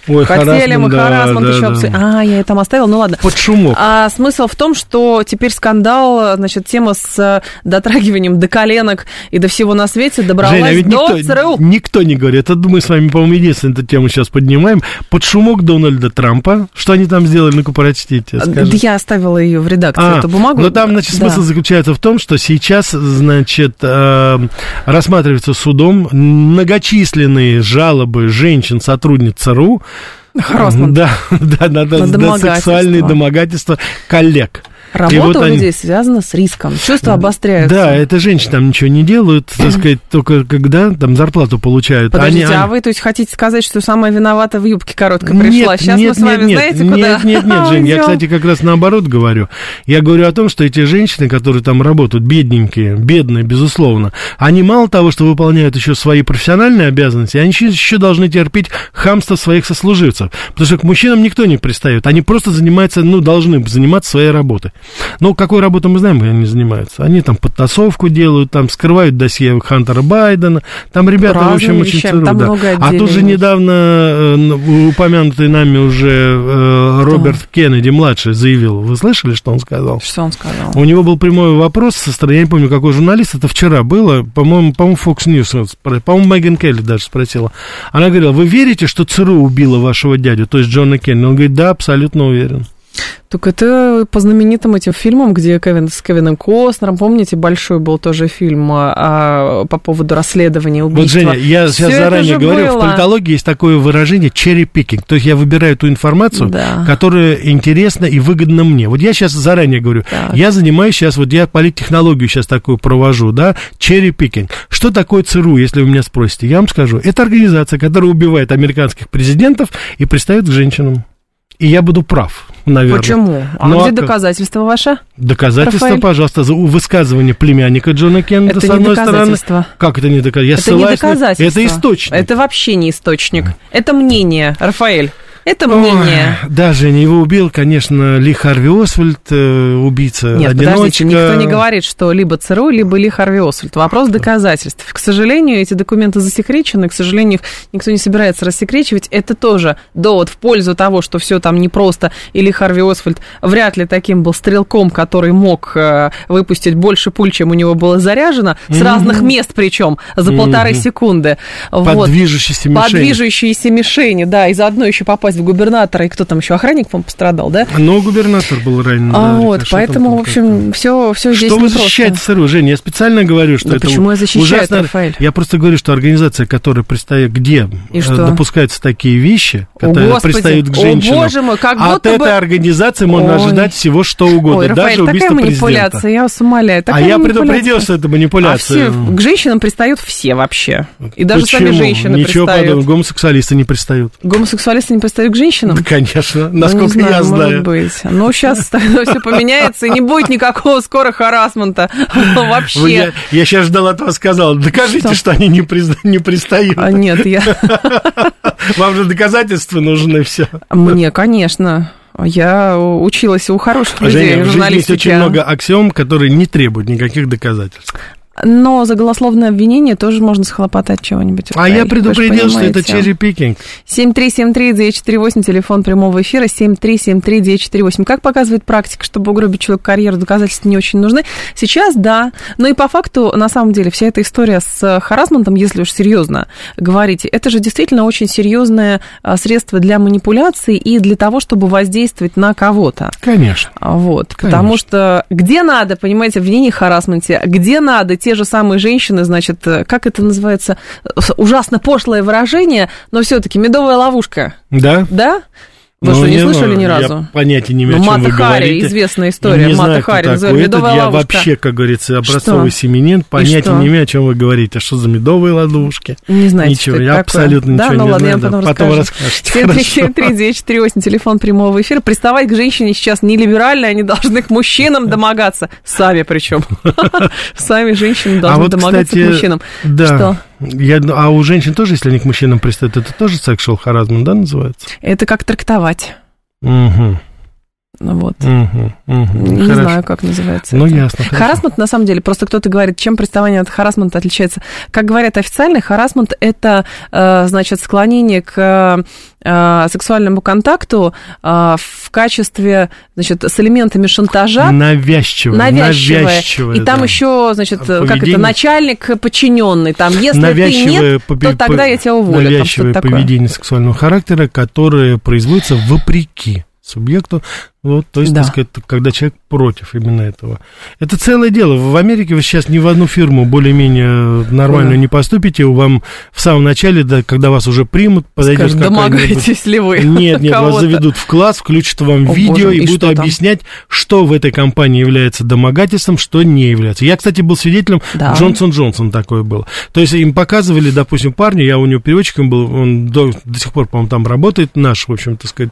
Ой, Хотели мы да, Харасман да, еще да. обсудить. А, я там оставил, ну ладно.
Под шумок.
А смысл в том, что теперь скандал, значит, тема с э, дотрагиванием до коленок и до всего на свете добралась Женя, а ведь до
никто, ЦРУ. Никто не говорит. Это мы с вами, по-моему, единственную эту тему сейчас поднимаем. Под шумок Дональда Трампа. Что они там сделали? Ну-ка, прочтите,
скажи. Я оставила ее в редакции, а, эту бумагу.
Но там, значит, смысл да. заключается в том, что сейчас, значит, э, рассматривается судом многочисленные жалобы женщин, сотрудниц
Харасмент.
Да, да, да, да, да сексуальные домогательства коллег.
Работа вот у они... людей связана с риском. Чувства обостряются.
Да, это женщины там ничего не делают, так сказать, только когда там зарплату получают.
Подождите, они, а вы то есть хотите сказать, что самая виновата в юбке короткой пришла?
Нет, Сейчас нет, мы с вами нет, знаете, нет, куда? Нет, нет, нет, Жень, я, кстати, как раз наоборот говорю. Я говорю о том, что эти женщины, которые там работают, бедненькие, бедные, безусловно, они мало того, что выполняют еще свои профессиональные обязанности, они еще должны терпеть хамство своих сослуживцев. Потому что к мужчинам никто не пристает. Они просто занимаются, ну, должны заниматься своей работой. Но какой работой мы знаем, они занимаются. Они там подтасовку делают, там скрывают досье Хантера Байдена. Там ребята, Разные в общем, очень цару, да. А тут же недавно э, упомянутый нами уже э, Роберт Кеннеди младший заявил. Вы слышали, что он сказал?
Что он сказал?
У него был прямой вопрос со стороны, я не помню, какой журналист, это вчера было, по-моему, по-моему, Fox News, по-моему, Меган Келли даже спросила. Она говорила, вы верите, что ЦРУ убила вашего дядю, то есть Джона Кеннеди? Он говорит, да, абсолютно уверен.
Так это по знаменитым этим фильмам, где Кевин с Кевином Костнером, помните, большой был тоже фильм а, а по поводу расследования убийства.
Вот, Женя, я сейчас заранее говорю, было. в политологии есть такое выражение picking, то есть я выбираю ту информацию, да. которая интересна и выгодна мне. Вот я сейчас заранее говорю, так. я занимаюсь сейчас, вот я политтехнологию сейчас такую провожу, да, picking. Что такое ЦРУ, если вы меня спросите? Я вам скажу, это организация, которая убивает американских президентов и пристает к женщинам. И я буду прав наверное.
Почему? А ну, где а доказательства ваши?
Доказательства, Рафаэль? пожалуйста, за высказывание племянника Джона Кеннеда,
это с одной стороны.
Как это не доказательство?
это не доказательство.
Это источник.
Это вообще не источник. Это мнение, Рафаэль. Это мнение.
Ой, да, Женя, его убил, конечно, Ли Харви Освальд, э, убийца,
Нет,
одиночка.
подождите, никто не говорит, что либо ЦРУ, либо Ли Харви Освальд. Вопрос доказательств. К сожалению, эти документы засекречены, к сожалению, их никто не собирается рассекречивать. Это тоже довод в пользу того, что все там непросто, и Ли Харви Освальд вряд ли таким был стрелком, который мог э, выпустить больше пуль, чем у него было заряжено, с разных мест причем, за полторы секунды.
Под
Вот.
движущейся
Под
мишенью.
движущиеся мишени, да, и заодно еще попасть в губернатора, и кто там еще, охранник, по-моему, пострадал, да?
Но губернатор был ранен.
А
да,
вот,
что
поэтому, в общем, все, все здесь
Что вы защищаете ЦРУ, Женя? Я специально говорю, что
Да
это
почему я защищаю,
ужасно.
Рафаэль?
Я просто говорю, что организация, которая пристает, где
И
э,
что?
допускаются такие вещи,
О,
которые
Господи,
пристают к
о,
женщинам,
боже мой, как
от
будто бы-
этой организации можно
Ой.
ожидать всего что угодно,
Ой, Рафаэль,
даже
такая
убийство
манипуляция,
президента.
я вас умоляю.
А
такая
я
манипуляция.
предупредил, что это
А
манипуляция.
все, к женщинам пристают все вообще. И даже сами
Почему?
женщины
Ничего
пристают.
подобного, гомосексуалисты не пристают.
Гомосексуалисты не пристают к женщинам?
Да, конечно,
Ну, не
насколько
знаю,
я
может
знаю.
быть. Ну, сейчас все поменяется, и не будет никакого скоро харасмента вообще.
Я, я сейчас ждал от вас сказал, докажите,
Что?
что, они не, призна- не пристают.
А, нет, я...
Вам же доказательства нужны все.
Мне, конечно. Я училась у хороших людей
Женя, в жизни есть очень много аксиом, которые не требуют никаких доказательств.
Но за голословное обвинение тоже можно схлопотать чего-нибудь.
А я предупредил, что это черри-пикинг.
7373948, телефон прямого эфира, 7373948. Как показывает практика, чтобы угробить человеку карьеру, доказательства не очень нужны. Сейчас да, но и по факту, на самом деле, вся эта история с харасментом, если уж серьезно говорить, это же действительно очень серьезное а, средство для манипуляции и для того, чтобы воздействовать на кого-то.
Конечно.
Вот,
Конечно.
потому что где надо, понимаете, обвинение в харасменте, где надо, те же самые женщины, значит, э, как это называется, С- ужасно пошлое выражение, но все-таки медовая ловушка,
Да?
да? Вы
Ну,
что, не
не
слышали
знаю,
ни
я
разу?
понятия не имею,
Ну,
о чем
Мата
вы
Хари,
говорите.
известная история.
Не
Мата
знаю, кто
Хари,
такой
называют
этот.
медовая
Я
ловушка.
вообще, как говорится, образцовый
Что?
семенин. Понятия не имею, о чем вы говорите. Что за медовые ладушки?
Не знаете,
Ничего, я
такое?
абсолютно
да?
ничего
ну
не
ладно,
знаю,
я
да.
потом
Потом
расскажу.
расскажете, хорошо.
7373948, телефон прямого эфира. Приставать к женщине сейчас не либерально, они должны к мужчинам домогаться. Сами причем. Сами женщины должны
А
домогаться к мужчинам.
Да. Я, а у женщин тоже, если они к мужчинам пристают, это тоже sexual harassment, да, называется?
Это как трактовать.
Угу,
Вот.
угу, угу.
Не
Хорошо.
знаю, как называется.
Ну,
это.
ясно. хорошо.
Харасмент, на самом деле, просто кто-то говорит, чем приставание от харасмента отличается. Как говорят официально, харасмент – это, э, значит, склонение к э, сексуальному контакту э, в качестве, значит, с элементами шантажа,
Навязчивое.
навязчивое.
навязчивое,
И там
да.
еще, значит, как это,
Поведение.
начальник подчиненный. Там, если ты
навязчивое
нет,
попе-
то тогда я тебя уволю. Там
Навязчивое
такое.
поведение сексуального характера, которое производится вопреки субъекту, вот, то есть,
Да.
так сказать, когда человек против именно этого. Это целое дело. В Америке вы сейчас ни в одну фирму более-менее нормально
Да.
не поступите, вам в самом начале, да, когда вас уже примут, подойдет какая-нибудь-
домогаетесь ли вы
Нет, нет, вас заведут в класс, включат вам
О,
видео
боже,
и
и
будут
там?
объяснять, что в этой компании является домогательством, что не является. Я, кстати, был свидетелем,
Да.
Джонсон Джонсон такое было. То есть им показывали, допустим, парню, я у него переводчиком был, он до, до сих пор, по-моему, там работает, наш, в общем, так сказать,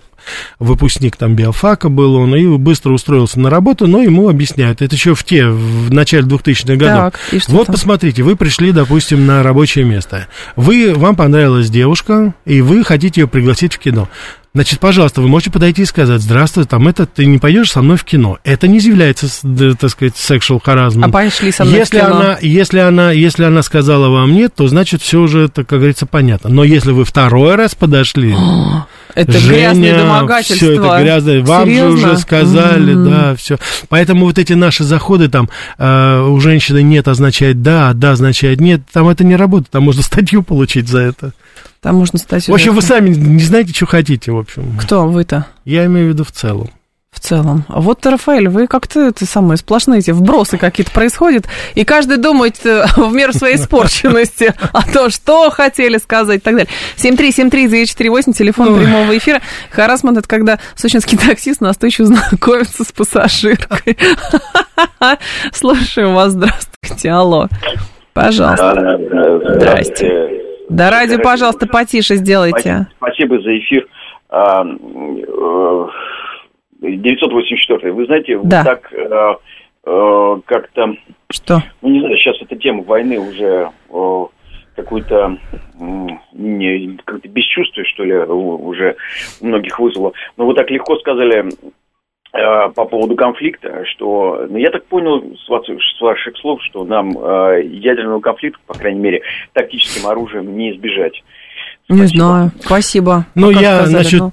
выпускник там биофака был он, и быстро устроился на работу, но ему объясняют. Это еще в те, в начале 2000-х годов.
Так,
вот
там?
посмотрите, вы пришли, допустим, на рабочее место. Вы, вам понравилась девушка, и вы хотите ее пригласить в кино. Значит, пожалуйста, вы можете подойти и сказать, здравствуй, там это, ты не пойдешь со мной в кино. Это не является, так сказать, sexual harassment.
А пошли со мной
если
в кино.
она, если она, если она сказала вам нет, то значит все уже, это, как говорится, понятно. Но если вы второй раз подошли,
Это
Женя,
грязное домогательство.
Все это грязное. Вам
Серьезно?
же уже сказали,
М.
да, все. Поэтому вот эти наши заходы там э, у женщины нет означает да, а да означает нет. Там это не работает. Там можно статью получить за это.
Там можно стать...
В общем, вы сами не знаете, что хотите, в общем.
Кто вы-то
Я имею в виду в целом.
В целом? А вот, Рафаэль, вы как-то это самые сплошные эти вбросы какие-то происходят, и каждый думает э, в меру своей испорченности о том, что хотели сказать и так далее. 7373948, телефон
Ой.
прямого эфира. Харасман – это когда сочинский таксист настойчиво знакомится с пассажиркой. Слушаю вас, здравствуйте, алло. Пожалуйста.
Здрасте.
Да радио, пожалуйста, потише сделайте.
Спасибо за эфир. А, э, 984. Вы знаете,
Да.
вы так э, э, как-то,
Что?
ну не знаю, сейчас эта тема войны уже э, какое-то не, как-то бесчувствие, что ли, уже у многих вызвало. Но вы так легко сказали э, по поводу конфликта, что, ну, я так понял с, с ваших слов, что нам э, ядерного конфликта, по крайней мере, тактическим оружием не избежать.
Не знаю. Спасибо.
Ну, я, сказали, значит, ну?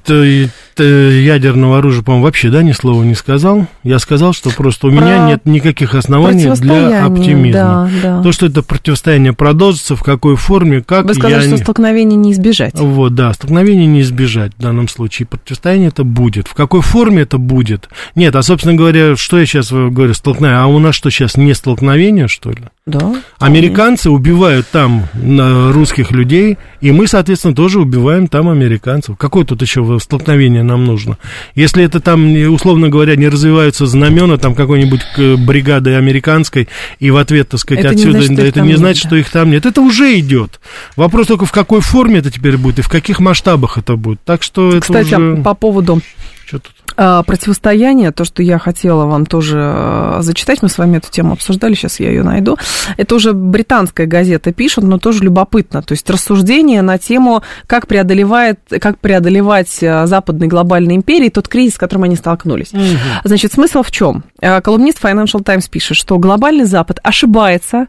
Э, ядерного оружия, по-моему, вообще, да, ни слова не сказал. Я сказал, что просто у Про меня нет никаких оснований для оптимизма. Да, да. То, что это противостояние продолжится, в какой форме, как...
Вы сказали, что
не...
столкновение не избежать.
Вот, да, столкновение не избежать в данном случае. Противостояние это будет. В какой форме это будет? Нет, а, собственно говоря, что я сейчас говорю, столкновение? А у нас что сейчас, не столкновение, что ли?
Да.
Американцы убивают там русских людей, и мы, соответственно, тоже убиваем там американцев. Какое тут еще столкновение нам нужно? Если это там, условно говоря, не развиваются знамена там какой-нибудь бригады американской, и в ответ, так сказать, это отсюда, не значит, да, это не значит, нет, что их там нет. Это уже идет. Вопрос только в какой форме это теперь будет и в каких масштабах это будет. Так что
Кстати,
это уже...
по поводу что тут? А, противостояние, то, что я хотела вам тоже а, зачитать, мы с вами эту тему обсуждали, сейчас я ее найду. Это уже британская газета пишет, но тоже любопытно. То есть рассуждение на тему, как, преодолевает, как преодолевать а, западные глобальные империи, тот кризис, с которым они столкнулись. Угу. Значит, смысл в чем? Колумнист Financial Times пишет, что глобальный Запад ошибается,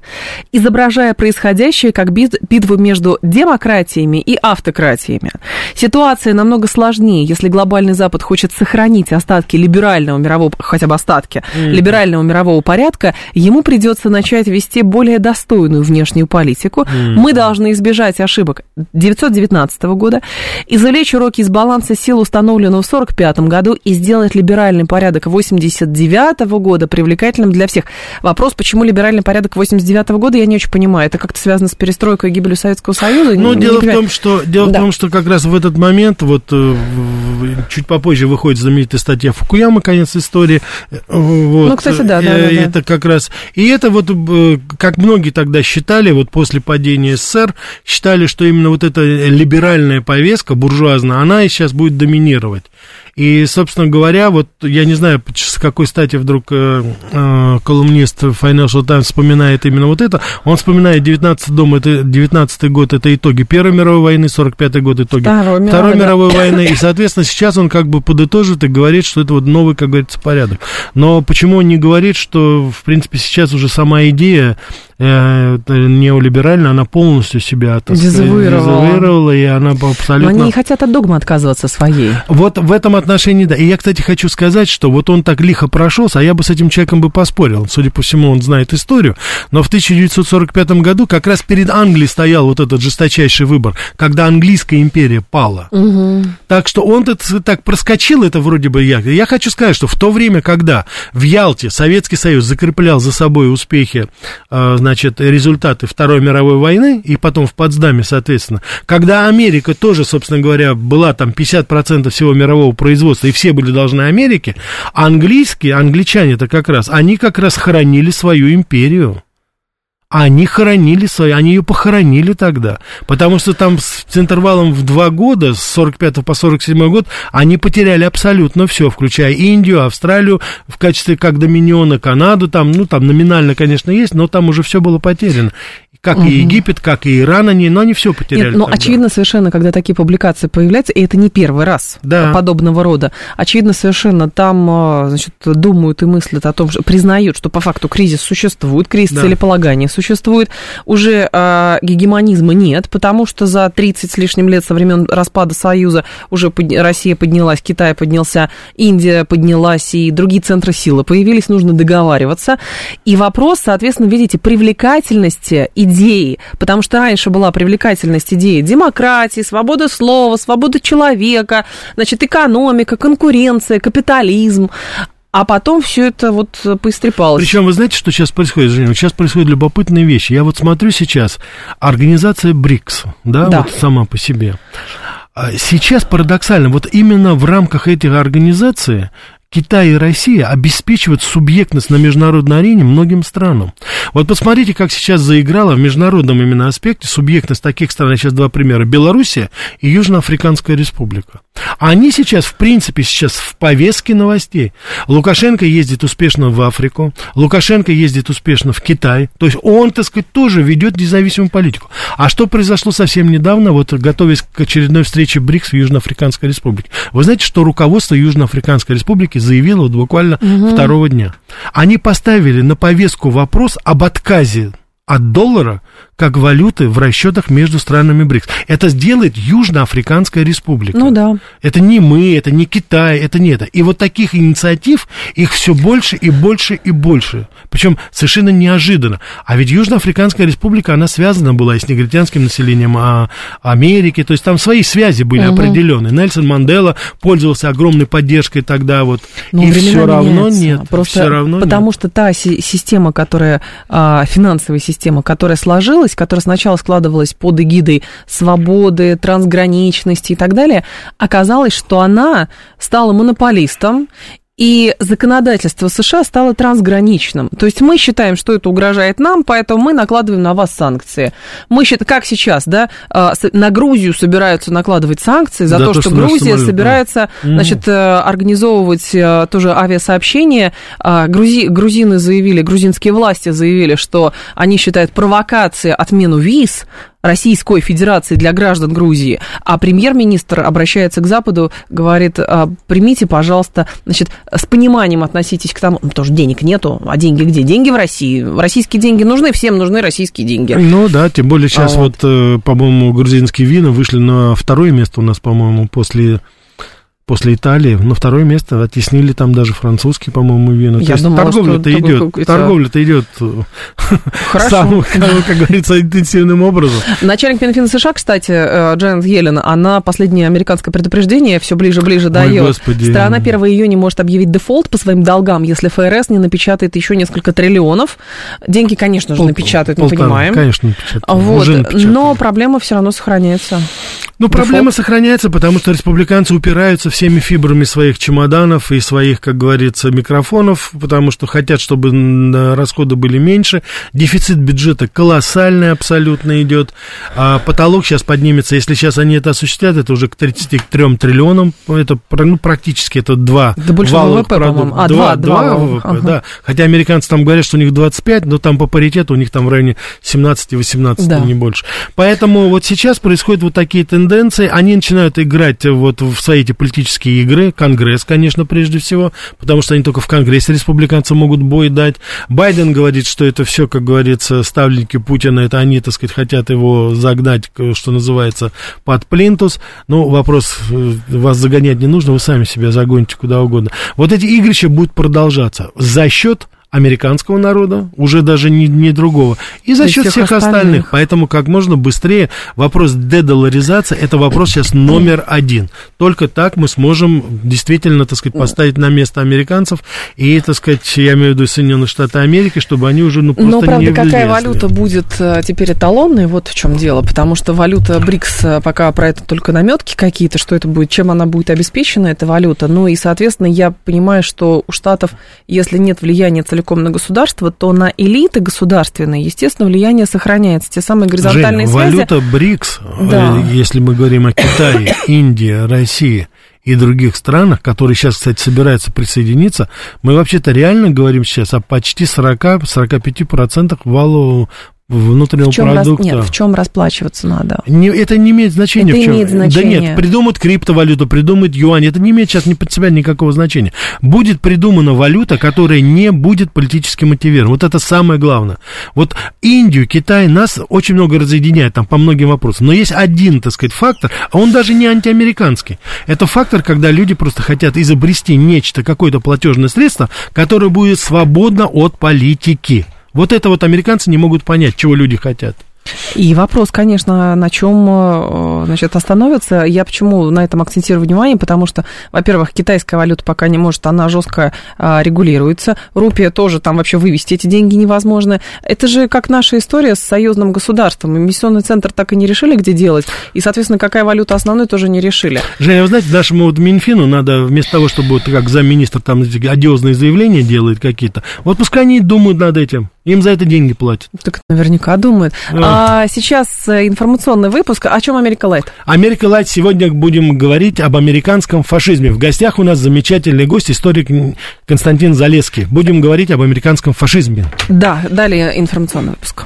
изображая происходящее как битву между демократиями и автократиями. Ситуация намного сложнее, если глобальный Запад хочет сохранить остатки либерального мирового, хотя бы остатки mm-hmm. либерального мирового порядка, ему придется начать вести более достойную внешнюю политику. Mm-hmm. Мы должны избежать ошибок 1919 года, извлечь уроки из баланса сил, установленного в 1945 году, и сделать либеральный порядок 1989 года привлекательным для всех. Вопрос, почему либеральный порядок 1989 года, я не очень понимаю. Это как-то связано с перестройкой и гибелью Советского Союза?
Ну, дело, в том, что, дело да. в том, что как раз в этот момент, вот э, чуть попозже выходит знаменитая статья Фукуяма «Конец истории». Э,
вот. Ну, кстати, да, да, да,
Это как раз... И это вот, как многие тогда считали, вот после падения СССР, считали, что именно вот эта либеральная повестка, буржуазная, она и сейчас будет доминировать. И, собственно говоря, вот я не знаю, с какой стати вдруг э, э, колумнист Financial Times вспоминает именно вот это. Он вспоминает 19 дом, это 19 год, это итоги Первой мировой войны, 45 год итоги Второй, Второй мировой да. войны. И, соответственно, сейчас он как бы подытожит и говорит, что это вот новый, как говорится, порядок. Но почему он не говорит, что, в принципе, сейчас уже сама идея э, неолиберальная, она полностью себя так
дезавуировала.
дезавуировала, и она абсолютно... Но
они не хотят от догмы отказываться своей.
Вот в этом отношении, да. И я, кстати, хочу сказать, что вот он так лихо прошелся, а я бы с этим человеком бы поспорил. Судя по всему, он знает историю. Но в 1945 году как раз перед Англией стоял вот этот жесточайший выбор, когда английская империя пала. Угу. Так что он так проскочил это вроде бы я. Я хочу сказать, что в то время, когда в Ялте Советский Союз закреплял за собой успехи, э, значит, результаты Второй мировой войны, и потом в Потсдаме, соответственно, когда Америка тоже, собственно говоря, была там 50% всего мирового производства, и все были должны Америке, английские, англичане-то как раз, они как раз хоронили свою империю. Они хоронили свою, они ее похоронили тогда. Потому что там с интервалом в два года, с 45 по 47 год, они потеряли абсолютно все, включая Индию, Австралию в качестве как доминиона, Канаду, там, ну, там номинально, конечно, есть, но там уже все было потеряно как угу. и Египет, как и Иран, они, но они все потеряли. Нет,
ну, очевидно совершенно, когда такие публикации появляются, и это не первый раз да. подобного рода, очевидно совершенно там, а, значит, думают и мыслят о том, что признают, что по факту кризис существует, кризис да. целеполагания существует, уже а, гегемонизма нет, потому что за 30 с лишним лет со времен распада Союза уже под... Россия поднялась, Китай поднялся, Индия поднялась, и другие центры силы появились, нужно договариваться. И вопрос, соответственно, видите, привлекательности идеи, потому что раньше была привлекательность идеи демократии, свободы слова, свободы человека, значит, экономика, конкуренция, капитализм. А потом все это вот поистрепалось.
Причем вы знаете, что сейчас происходит, Женя? Сейчас происходят любопытные вещи. Я вот смотрю сейчас, организация БРИКС, да, да. вот сама по себе. А сейчас парадоксально, вот именно в рамках этих организаций Китай и Россия обеспечивают субъектность на международной арене многим странам. Вот посмотрите, как сейчас заиграла в международном именно аспекте субъектность таких стран. Сейчас два примера. Белоруссия и Южноафриканская республика. Они сейчас, в принципе, сейчас в повестке новостей. Лукашенко ездит успешно в Африку, Лукашенко ездит успешно в Китай. То есть он, так сказать, тоже ведет независимую политику. А что произошло совсем недавно, вот готовясь к очередной встрече БРИКС в Южноафриканской Республике? Вы знаете, что руководство Южноафриканской Республики заявило вот буквально угу. второго дня. Они поставили на повестку вопрос об отказе от доллара как валюты в расчетах между странами БРИКС. Это сделает Южноафриканская республика.
Ну да.
Это не мы, это не Китай, это не это. И вот таких инициатив, их все больше и больше и больше. Причем совершенно неожиданно. А ведь Южноафриканская республика, она связана была и с негритянским населением а, Америки. То есть там свои связи были угу. определенные. Нельсон Мандела пользовался огромной поддержкой тогда вот.
Но и все равно нет. Просто все равно потому нет. что та система, которая, а, финансовая система, которая сложилась, которая сначала складывалась под эгидой свободы, трансграничности и так далее, оказалось, что она стала монополистом и законодательство США стало трансграничным. То есть мы считаем, что это угрожает нам, поэтому мы накладываем на вас санкции. Мы считаем, как сейчас, да, а, на Грузию собираются накладывать санкции за, за то, то, что, что Грузия самолет, собирается, да. значит, э, организовывать э, тоже авиасообщение. А, грузи, грузины заявили, грузинские власти заявили, что они считают провокацией отмену виз Российской Федерации для граждан Грузии, а премьер-министр обращается к Западу, говорит, «А, примите, пожалуйста, значит, с пониманием относитесь к тому, ну, тоже денег нету, а деньги где? Деньги в России. Российские деньги нужны, всем нужны российские деньги.
Ну да, тем более сейчас а вот, вот э, по-моему, грузинские вина вышли на второе место у нас, по-моему, после после Италии. На второе место оттеснили там даже французские, по-моему, вина.
Я То торговля-то
идет. Торговля-то идет самым, как говорится, интенсивным образом.
Начальник Минфина США, кстати, э, Джанет Йеллен, она последнее американское предупреждение все ближе-ближе дает. Страна 1 июня может объявить дефолт по своим долгам, если ФРС не напечатает еще несколько триллионов. Деньги, конечно же, напечатают, мы понимаем.
Конечно, напечатают.
Вот. Но проблема все равно сохраняется.
Ну, проблема сохраняется, потому что республиканцы упираются всеми фибрами своих чемоданов и своих, как говорится, микрофонов, потому что хотят, чтобы расходы были меньше. Дефицит бюджета колоссальный абсолютно идет. А потолок сейчас поднимется. Если сейчас они это осуществят, это уже к 33 триллионам. Это ну, практически это два
да валовых продукта.
А, два, два, два ВВП, ага. да. Хотя американцы там говорят, что у них 25, но там по паритету у них там в районе 17-18, да. не больше. Поэтому вот сейчас происходят вот такие тенденции. Они начинают играть вот в свои эти политические политические игры, Конгресс, конечно, прежде всего, потому что они только в Конгрессе республиканцы могут бой дать. Байден говорит, что это все, как говорится, ставленники Путина, это они, так сказать, хотят его загнать, что называется, под плинтус. Ну, вопрос, э, вас загонять не нужно, вы сами себя загоните куда угодно. Вот эти игрища будут продолжаться за счет американского народа, уже даже не, не другого, и за счет всех, всех остальных. остальных. Поэтому как можно быстрее вопрос дедоларизации, это вопрос сейчас номер один. Только так мы сможем действительно, так сказать, поставить на место американцев и, так сказать, я имею в виду Соединенные Штаты Америки, чтобы они уже, ну, просто Но,
правда,
не
какая валюта будет э, теперь эталонной, вот в чем дело, потому что валюта БРИКС, э, пока про это только наметки какие-то, что это будет, чем она будет обеспечена, эта валюта. Ну и, соответственно, я понимаю, что у Штатов, если нет влияния целиком целиком на государство, то на элиты государственные, естественно, влияние сохраняется. Те самые горизонтальные
Жень,
связи.
валюта БРИКС, да. Э, если мы говорим о Китае, Индии, России и других странах, которые сейчас, кстати, собираются присоединиться, мы вообще-то реально говорим сейчас о почти 40-45% валового внутреннего в чем продукта.
Рас... Нет, в чем расплачиваться надо?
Не, это не имеет значения.
Это
в чем.
имеет значение.
Да нет, придумают криптовалюту, придумают юань. Это не имеет сейчас ни под себя никакого значения. Будет придумана валюта, которая не будет политически мотивирована. Вот это самое главное. Вот Индию, Китай нас очень много разъединяет там по многим вопросам. Но есть один, так сказать, фактор, а он даже не антиамериканский. Это фактор, когда люди просто хотят изобрести нечто, какое-то платежное средство, которое будет свободно от политики. Вот это вот американцы не могут понять, чего люди хотят.
И вопрос, конечно, на чем э, значит, остановится. Я почему на этом акцентирую внимание? Потому что, во-первых, китайская валюта пока не может, она жестко а, регулируется. Рупия тоже там вообще вывести эти деньги невозможно. Это же как наша история с союзным государством. Эмиссионный центр так и не решили, где делать. И, соответственно, какая валюта основной, тоже не решили.
Женя, вы знаете, нашему вот Минфину надо вместо того, чтобы вот как замминистр там одиозные заявления делает какие-то, вот пускай они думают над этим. Им за это деньги платят.
Так наверняка думают. А, А сейчас э, информационный выпуск. О чем Америка Лайт?
Америка Лайт. Сегодня будем говорить об американском фашизме. В гостях у нас замечательный гость, историк Константин Залеский. Будем говорить об американском фашизме.
Да, далее информационный выпуск.